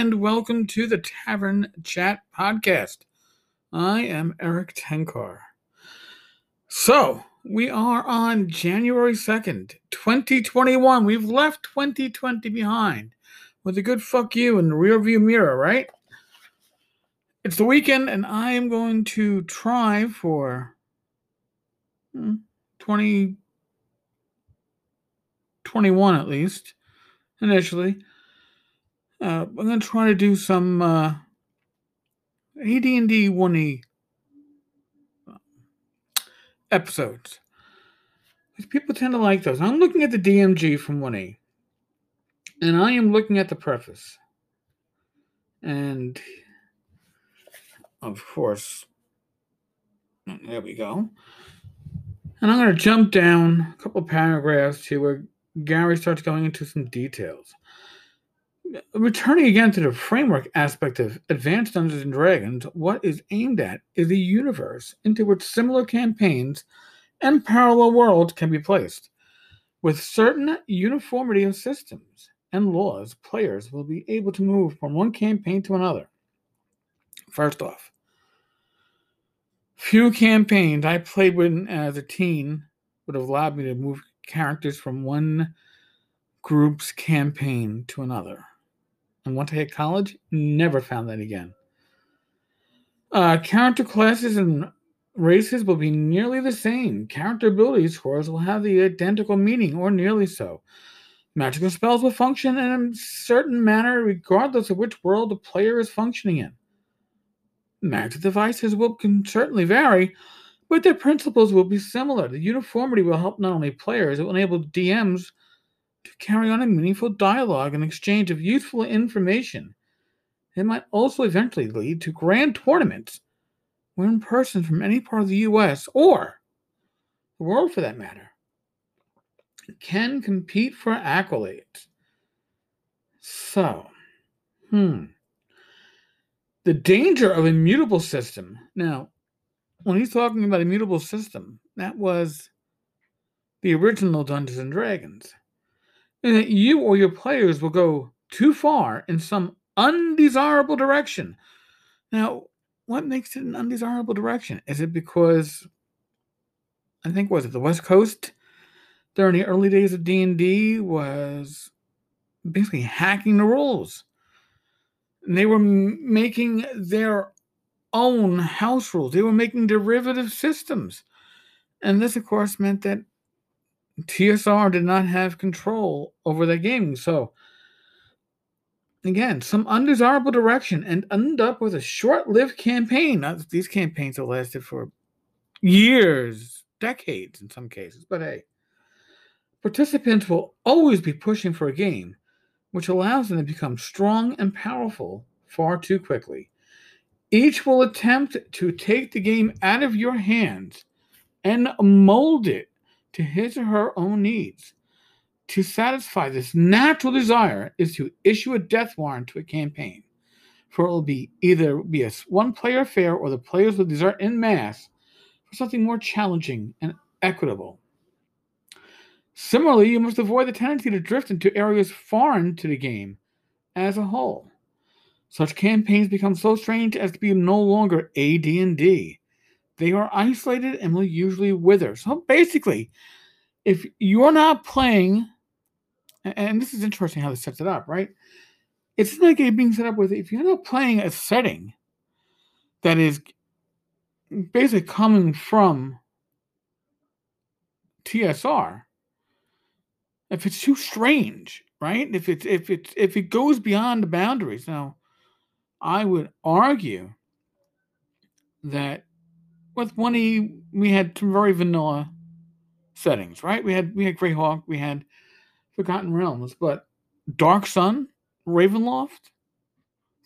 And welcome to the Tavern Chat Podcast. I am Erik Tenkar. So, we are on January 2nd, 2021. We've left 2020 behind with a good fuck you in the rearview mirror, right? It's the weekend and I am going to try for hmm, 2021 at least, initially uh, I'm going to try to do some uh, AD&D 1E uh, episodes. People tend to like those. I'm looking at the DMG from 1E. And I am looking at the preface. And, of course, there we go. And I'm going to jump down a couple paragraphs to where Gary starts going into some details returning again to the framework aspect of Advanced Dungeons and Dragons, what is aimed at is a universe into which similar campaigns and parallel worlds can be placed. With certain uniformity of systems and laws, players will be able to move from one campaign to another. First off, few campaigns I played with as a teen would have allowed me to move characters from one group's campaign to another and once I hit college, never found that again. Uh, character classes and races will be nearly the same. Character ability scores will have the identical meaning or nearly so. Magical spells will function in a certain manner regardless of which world the player is functioning in. Magic devices will can certainly vary, but their principles will be similar. The uniformity will help not only players, it will enable DMs to carry on a meaningful dialogue and exchange of useful information. It might also eventually lead to grand tournaments wherein persons from any part of the US or the world for that matter can compete for accolades. So, hmm. The danger of immutable system. Now, when he's talking about immutable system, that was the original Dungeons and Dragons and that you or your players will go too far in some undesirable direction. Now, what makes it an undesirable direction? Is it because I think was it the West Coast during the early days of D&D was basically hacking the rules. And they were making their own house rules. They were making derivative systems. And this, of course, meant that TSR did not have control over the game. So, again, some undesirable direction and end up with a short lived campaign. Now, these campaigns have lasted for years, decades in some cases, but hey, participants will always be pushing for a game which allows them to become strong and powerful far too quickly. Each will attempt to take the game out of your hands and mold it to his or her own needs. To satisfy this natural desire is to issue a death warrant to a campaign, for it will be either be a one player affair or the players will desert in mass for something more challenging and equitable. Similarly, you must avoid the tendency to drift into areas foreign to the game as a whole. Such campaigns become so strange as to be no longer AD&D. They are isolated and will usually wither. So basically, if you're not playing, and this is interesting how this sets it up, right? It's like it being set up with if you're not playing a setting that is basically coming from TSR, if it's too strange, right? If it's if it's if it goes beyond the boundaries, now I would argue that with one E, we had some very vanilla settings, right? We had we had Greyhawk, we had Forgotten Realms, but Dark Sun, Ravenloft,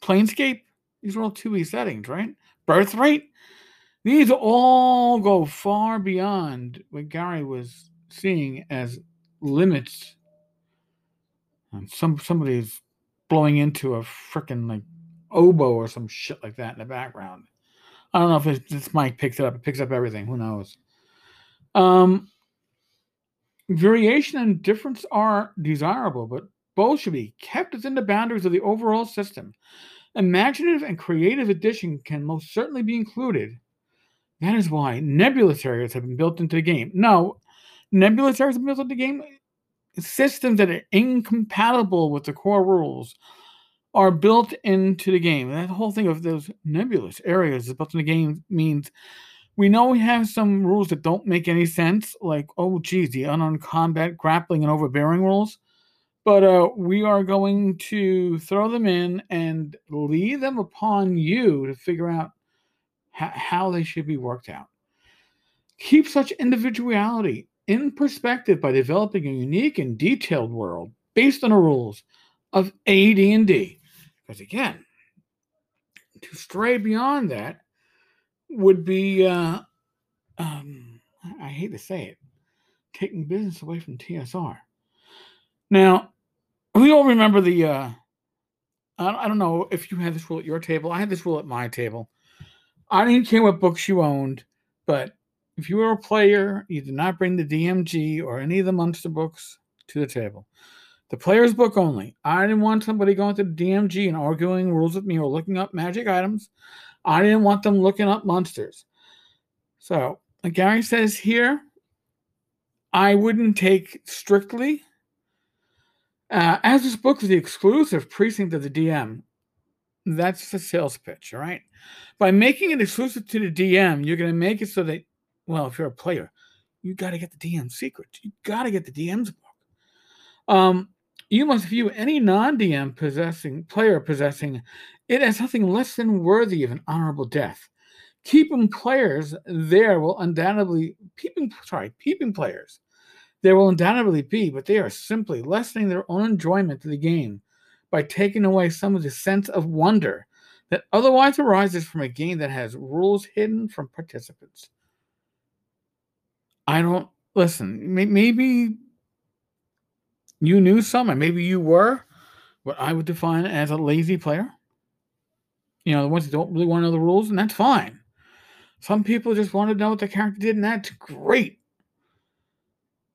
Planescape, these are all 2E settings, right? Birthright, these all go far beyond what Gary was seeing as limits. And some somebody's blowing into a freaking like oboe or some shit like that in the background. I don't know if this mic picks it up. It picks up everything. Who knows? Um, variation and difference are desirable, but both should be kept within the boundaries of the overall system. Imaginative and creative addition can most certainly be included. That is why nebulous areas have been built into the game. No, nebulous areas have been built into the game. Systems that are incompatible with the core rules are built into the game. That whole thing of those nebulous areas is built in the game means we know we have some rules that don't make any sense, like, oh, geez, the unarmed combat, grappling, and overbearing rules. But uh, we are going to throw them in and leave them upon you to figure out how they should be worked out. Keep such individuality in perspective by developing a unique and detailed world based on the rules of AD&D. Because again, to stray beyond that would be, uh, um, I hate to say it, taking business away from TSR. Now, we all remember the, uh, I don't know if you had this rule at your table. I had this rule at my table. I didn't care what books you owned, but if you were a player, you did not bring the DMG or any of the Monster books to the table. The player's book only. I didn't want somebody going to the DMG and arguing rules with me or looking up magic items. I didn't want them looking up monsters. So, like Gary says here, I wouldn't take strictly. Uh, as this book is the exclusive precinct of the DM, that's the sales pitch, all right? By making it exclusive to the DM, you're going to make it so that, well, if you're a player, you got to get the DM secret. You got to get the DM's book. Um, you must view any non-DM possessing player possessing it as something less than worthy of an honorable death. Keeping players there will undoubtedly peeping sorry, peeping players there will undoubtedly be, but they are simply lessening their own enjoyment of the game by taking away some of the sense of wonder that otherwise arises from a game that has rules hidden from participants. I don't listen, maybe you knew some, and maybe you were what I would define as a lazy player. You know, the ones that don't really want to know the rules, and that's fine. Some people just want to know what the character did, and that's great.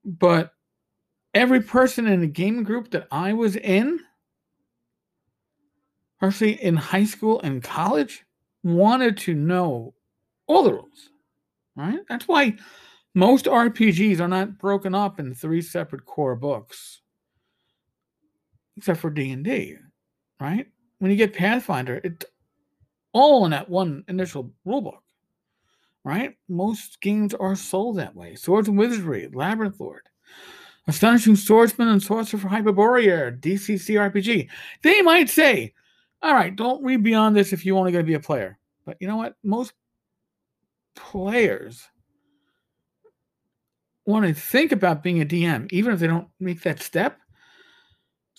But every person in the gaming group that I was in, especially in high school and college, wanted to know all the rules. Right? That's why most RPGs are not broken up in three separate core books except for D&D, right? When you get Pathfinder, it's all in that one initial rulebook, right? Most games are sold that way. Swords and Wizardry, Labyrinth Lord, Astonishing Swordsman and Sorcerer for Hyperborea, DCC RPG. They might say, all right, don't read beyond this if you only going to be a player. But you know what? Most players want to think about being a DM, even if they don't make that step.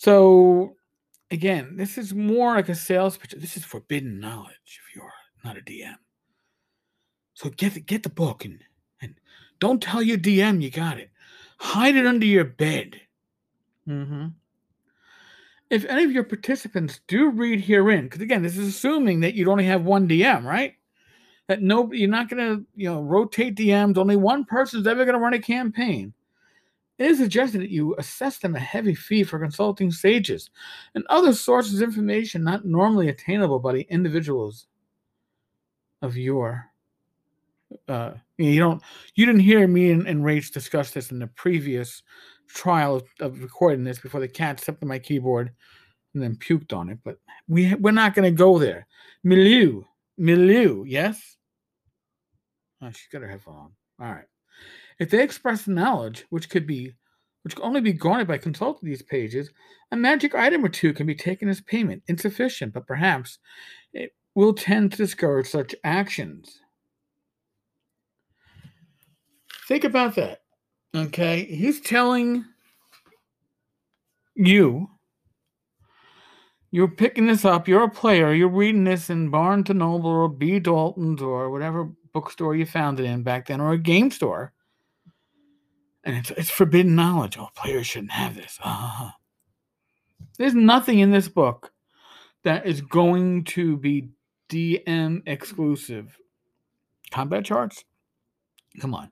So again, this is more like a sales pitch. This is forbidden knowledge if you're not a DM. So get the, get the book and and don't tell your DM you got it. Hide it under your bed. Mm-hmm. If any of your participants do read herein, because again, this is assuming that you'd only have one DM, right? That no, you're not going to, you know, rotate DMs. Only one person's ever going to run a campaign. It is suggested that you assess them a heavy fee for consulting sages and other sources of information not normally attainable by the individuals of your. Uh, you don't. You didn't hear me and, and Rach discuss this in the previous trial of, of recording this before the cat stepped on my keyboard and then puked on it. But we we're not going to go there. Milieu, milieu, yes. Oh, she's got her headphone on. All right. If they express knowledge, which could be which can only be garnered by consulting these pages, a magic item or two can be taken as payment, insufficient, but perhaps it will tend to discourage such actions. Think about that. Okay, he's telling you you're picking this up, you're a player, you're reading this in Barnes Noble or B. Dalton's or whatever bookstore you found it in back then, or a game store and it's, it's forbidden knowledge. Oh, players shouldn't have this. Uh, there's nothing in this book that is going to be DM exclusive. Combat charts? Come on.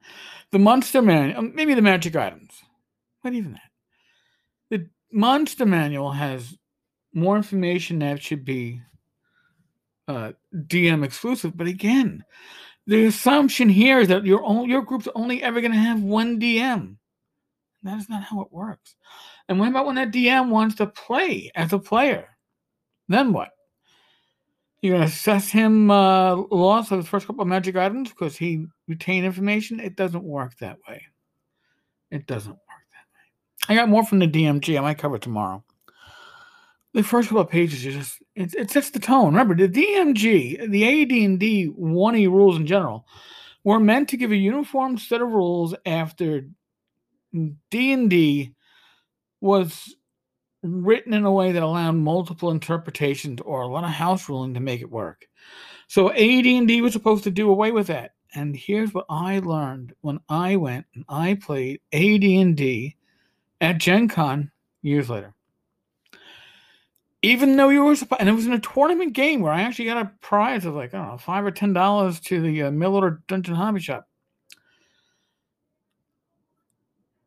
The Monster Man, um, maybe the magic items. Not even that. The Monster Manual has more information that should be uh, DM exclusive. But again, the assumption here is that your own, your group's only ever going to have one DM. That is not how it works. And what about when that DM wants to play as a player? Then what? You're going to assess him uh, loss of his first couple of magic items because he retained information? It doesn't work that way. It doesn't work that way. I got more from the DMG. I might cover tomorrow. The first couple of pages is just it, it sets the tone. Remember, the DMG, the AD&D 1E rules in general, were meant to give a uniform set of rules after D&D was written in a way that allowed multiple interpretations or a lot of house ruling to make it work. So AD&D was supposed to do away with that. And here's what I learned when I went and I played AD&D at Gen Con years later. Even though you were supposed, and it was in a tournament game where I actually got a prize of like, I don't know, five or ten dollars to the uh, order dungeon hobby shop.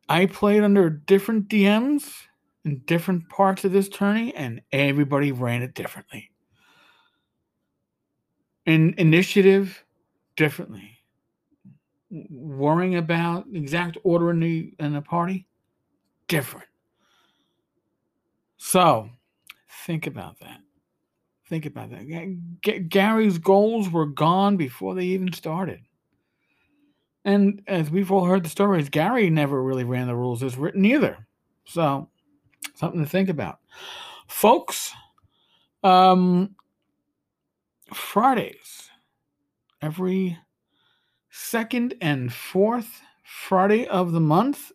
I played under different DMs in different parts of this tourney, and everybody ran it differently. In initiative, differently. Worrying about exact order in the in the party, different. So, think about that. Think about that. G- Gary's goals were gone before they even started. And as we've all heard the stories, Gary never really ran the rules as written either. So, something to think about. Folks, um, Fridays, every second and fourth Friday of the month,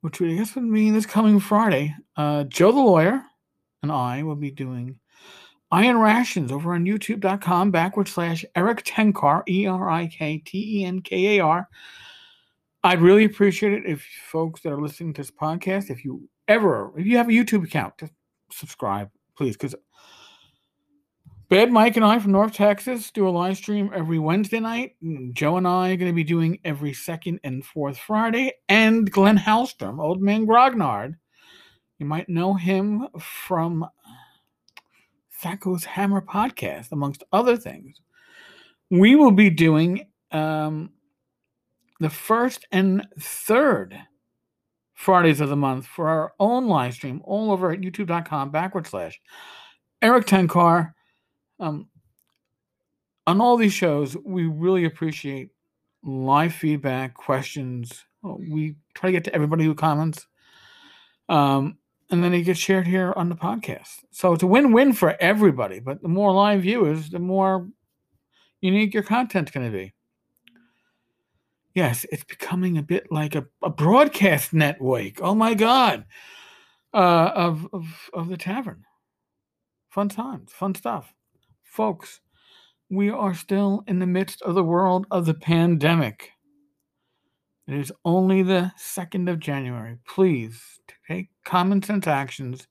which I guess would mean this coming Friday, uh, Joe the Lawyer and I will be doing Iron Rations over on youtube.com backward slash Erik Tenkar, E R I K T E N K A R. I'd really appreciate it if folks that are listening to this podcast, if you ever, if you have a YouTube account, just subscribe, please, because Bad Mike and I from North Texas do a live stream every Wednesday night. Joe and I are going to be doing every second and fourth Friday. And Glenn Hallstrom, Old Man Grognard, you might know him from Thaco's Hammer podcast, amongst other things. We will be doing um, the first and third Fridays of the month for our own live stream all over at youtube.com backward slash Erik Tenkar. Um, on all these shows, we really appreciate live feedback, questions. We try to get to everybody who comments. Um, and then it gets shared here on the podcast. So it's a win-win for everybody. But the more live viewers, the more unique your content's going to be. Yes, it's becoming a bit like a, a broadcast network. Oh my God, uh, of, of of the tavern. Fun times, fun stuff, folks. We are still in the midst of the world of the pandemic. It is only the 2nd of January. Please take common sense actions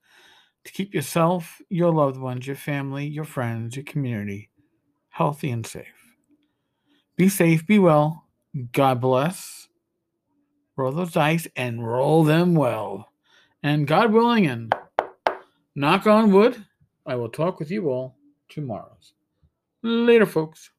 to keep yourself, your loved ones, your family, your friends, your community healthy and safe. Be safe, be well. God bless. Roll those dice and roll them well. And God willing, and knock on wood, I will talk with you all tomorrow. Later, folks.